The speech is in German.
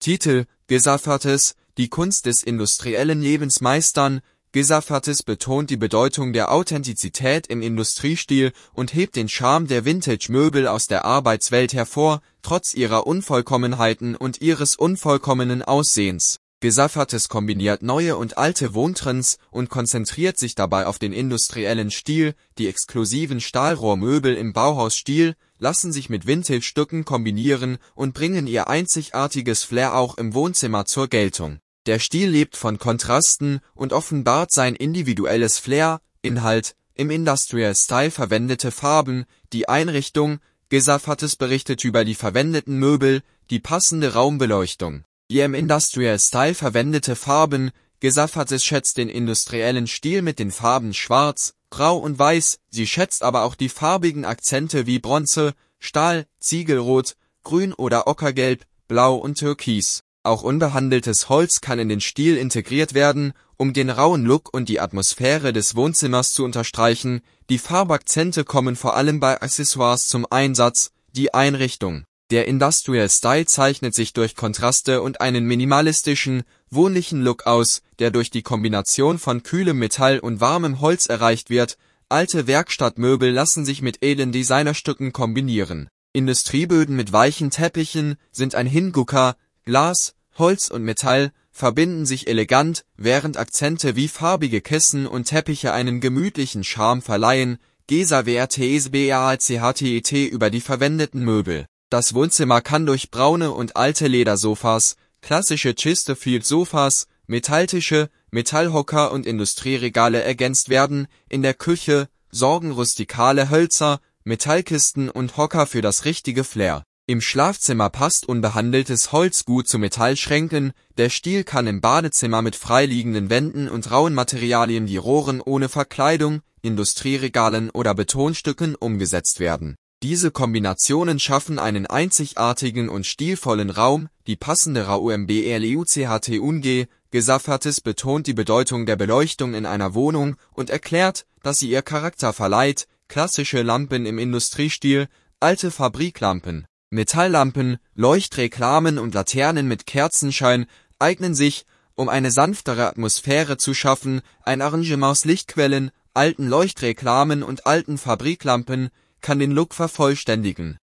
Titel Gesaffertes, die Kunst des industriellen Lebens meistern. Gesaffertes betont die Bedeutung der Authentizität im Industriestil und hebt den Charme der Vintage-Möbel aus der Arbeitswelt hervor, trotz ihrer Unvollkommenheiten und ihres unvollkommenen Aussehens Gesaffertes kombiniert neue und alte Wohntrends und konzentriert sich dabei auf den industriellen Stil, die exklusiven Stahlrohrmöbel im Bauhausstil lassen sich mit Vintage-Stücken kombinieren und bringen ihr einzigartiges Flair auch im Wohnzimmer zur Geltung. Der Stil lebt von Kontrasten und offenbart sein individuelles Flair, Inhalt, im Industrial Style verwendete Farben, die Einrichtung, Gesaffertes berichtet über die verwendeten Möbel, die passende Raumbeleuchtung Ihr im Industrial Style verwendete Farben, Gesaffertes schätzt den industriellen Stil mit den Farben Schwarz, Grau und Weiß, sie schätzt aber auch die farbigen Akzente wie Bronze, Stahl, Ziegelrot, Grün oder Ockergelb, Blau und Türkis. Auch unbehandeltes Holz kann in den Stil integriert werden, um den rauen Look und die Atmosphäre des Wohnzimmers zu unterstreichen. Die Farbakzente kommen vor allem bei Accessoires zum Einsatz, die Einrichtung der Industrial Style zeichnet sich durch Kontraste und einen minimalistischen, wohnlichen Look aus, der durch die Kombination von kühlem Metall und warmem Holz erreicht wird. Alte Werkstattmöbel lassen sich mit edlen Designerstücken kombinieren. Industrieböden mit weichen Teppichen sind ein Hingucker, Glas, Holz und Metall verbinden sich elegant, während Akzente wie farbige Kissen und Teppiche einen gemütlichen Charme verleihen. Gesa WRTSBACHTET über die verwendeten Möbel das Wohnzimmer kann durch braune und alte Ledersofas, klassische Chesterfield-Sofas, Metalltische, Metallhocker und Industrieregale ergänzt werden, in der Küche sorgen rustikale Hölzer, Metallkisten und Hocker für das richtige Flair. Im Schlafzimmer passt unbehandeltes Holz gut zu Metallschränken, der Stil kann im Badezimmer mit freiliegenden Wänden und rauen Materialien wie Rohren ohne Verkleidung, Industrieregalen oder Betonstücken umgesetzt werden diese Kombinationen schaffen einen einzigartigen und stilvollen Raum, die passende RAUMBLEUCHTUNG Gesaffertes betont die Bedeutung der Beleuchtung in einer Wohnung und erklärt, dass sie ihr Charakter verleiht, klassische Lampen im Industriestil, alte Fabriklampen, Metalllampen, Leuchtreklamen und Laternen mit Kerzenschein eignen sich, um eine sanftere Atmosphäre zu schaffen, ein Arrangement aus Lichtquellen, alten Leuchtreklamen und alten Fabriklampen kann den Look vervollständigen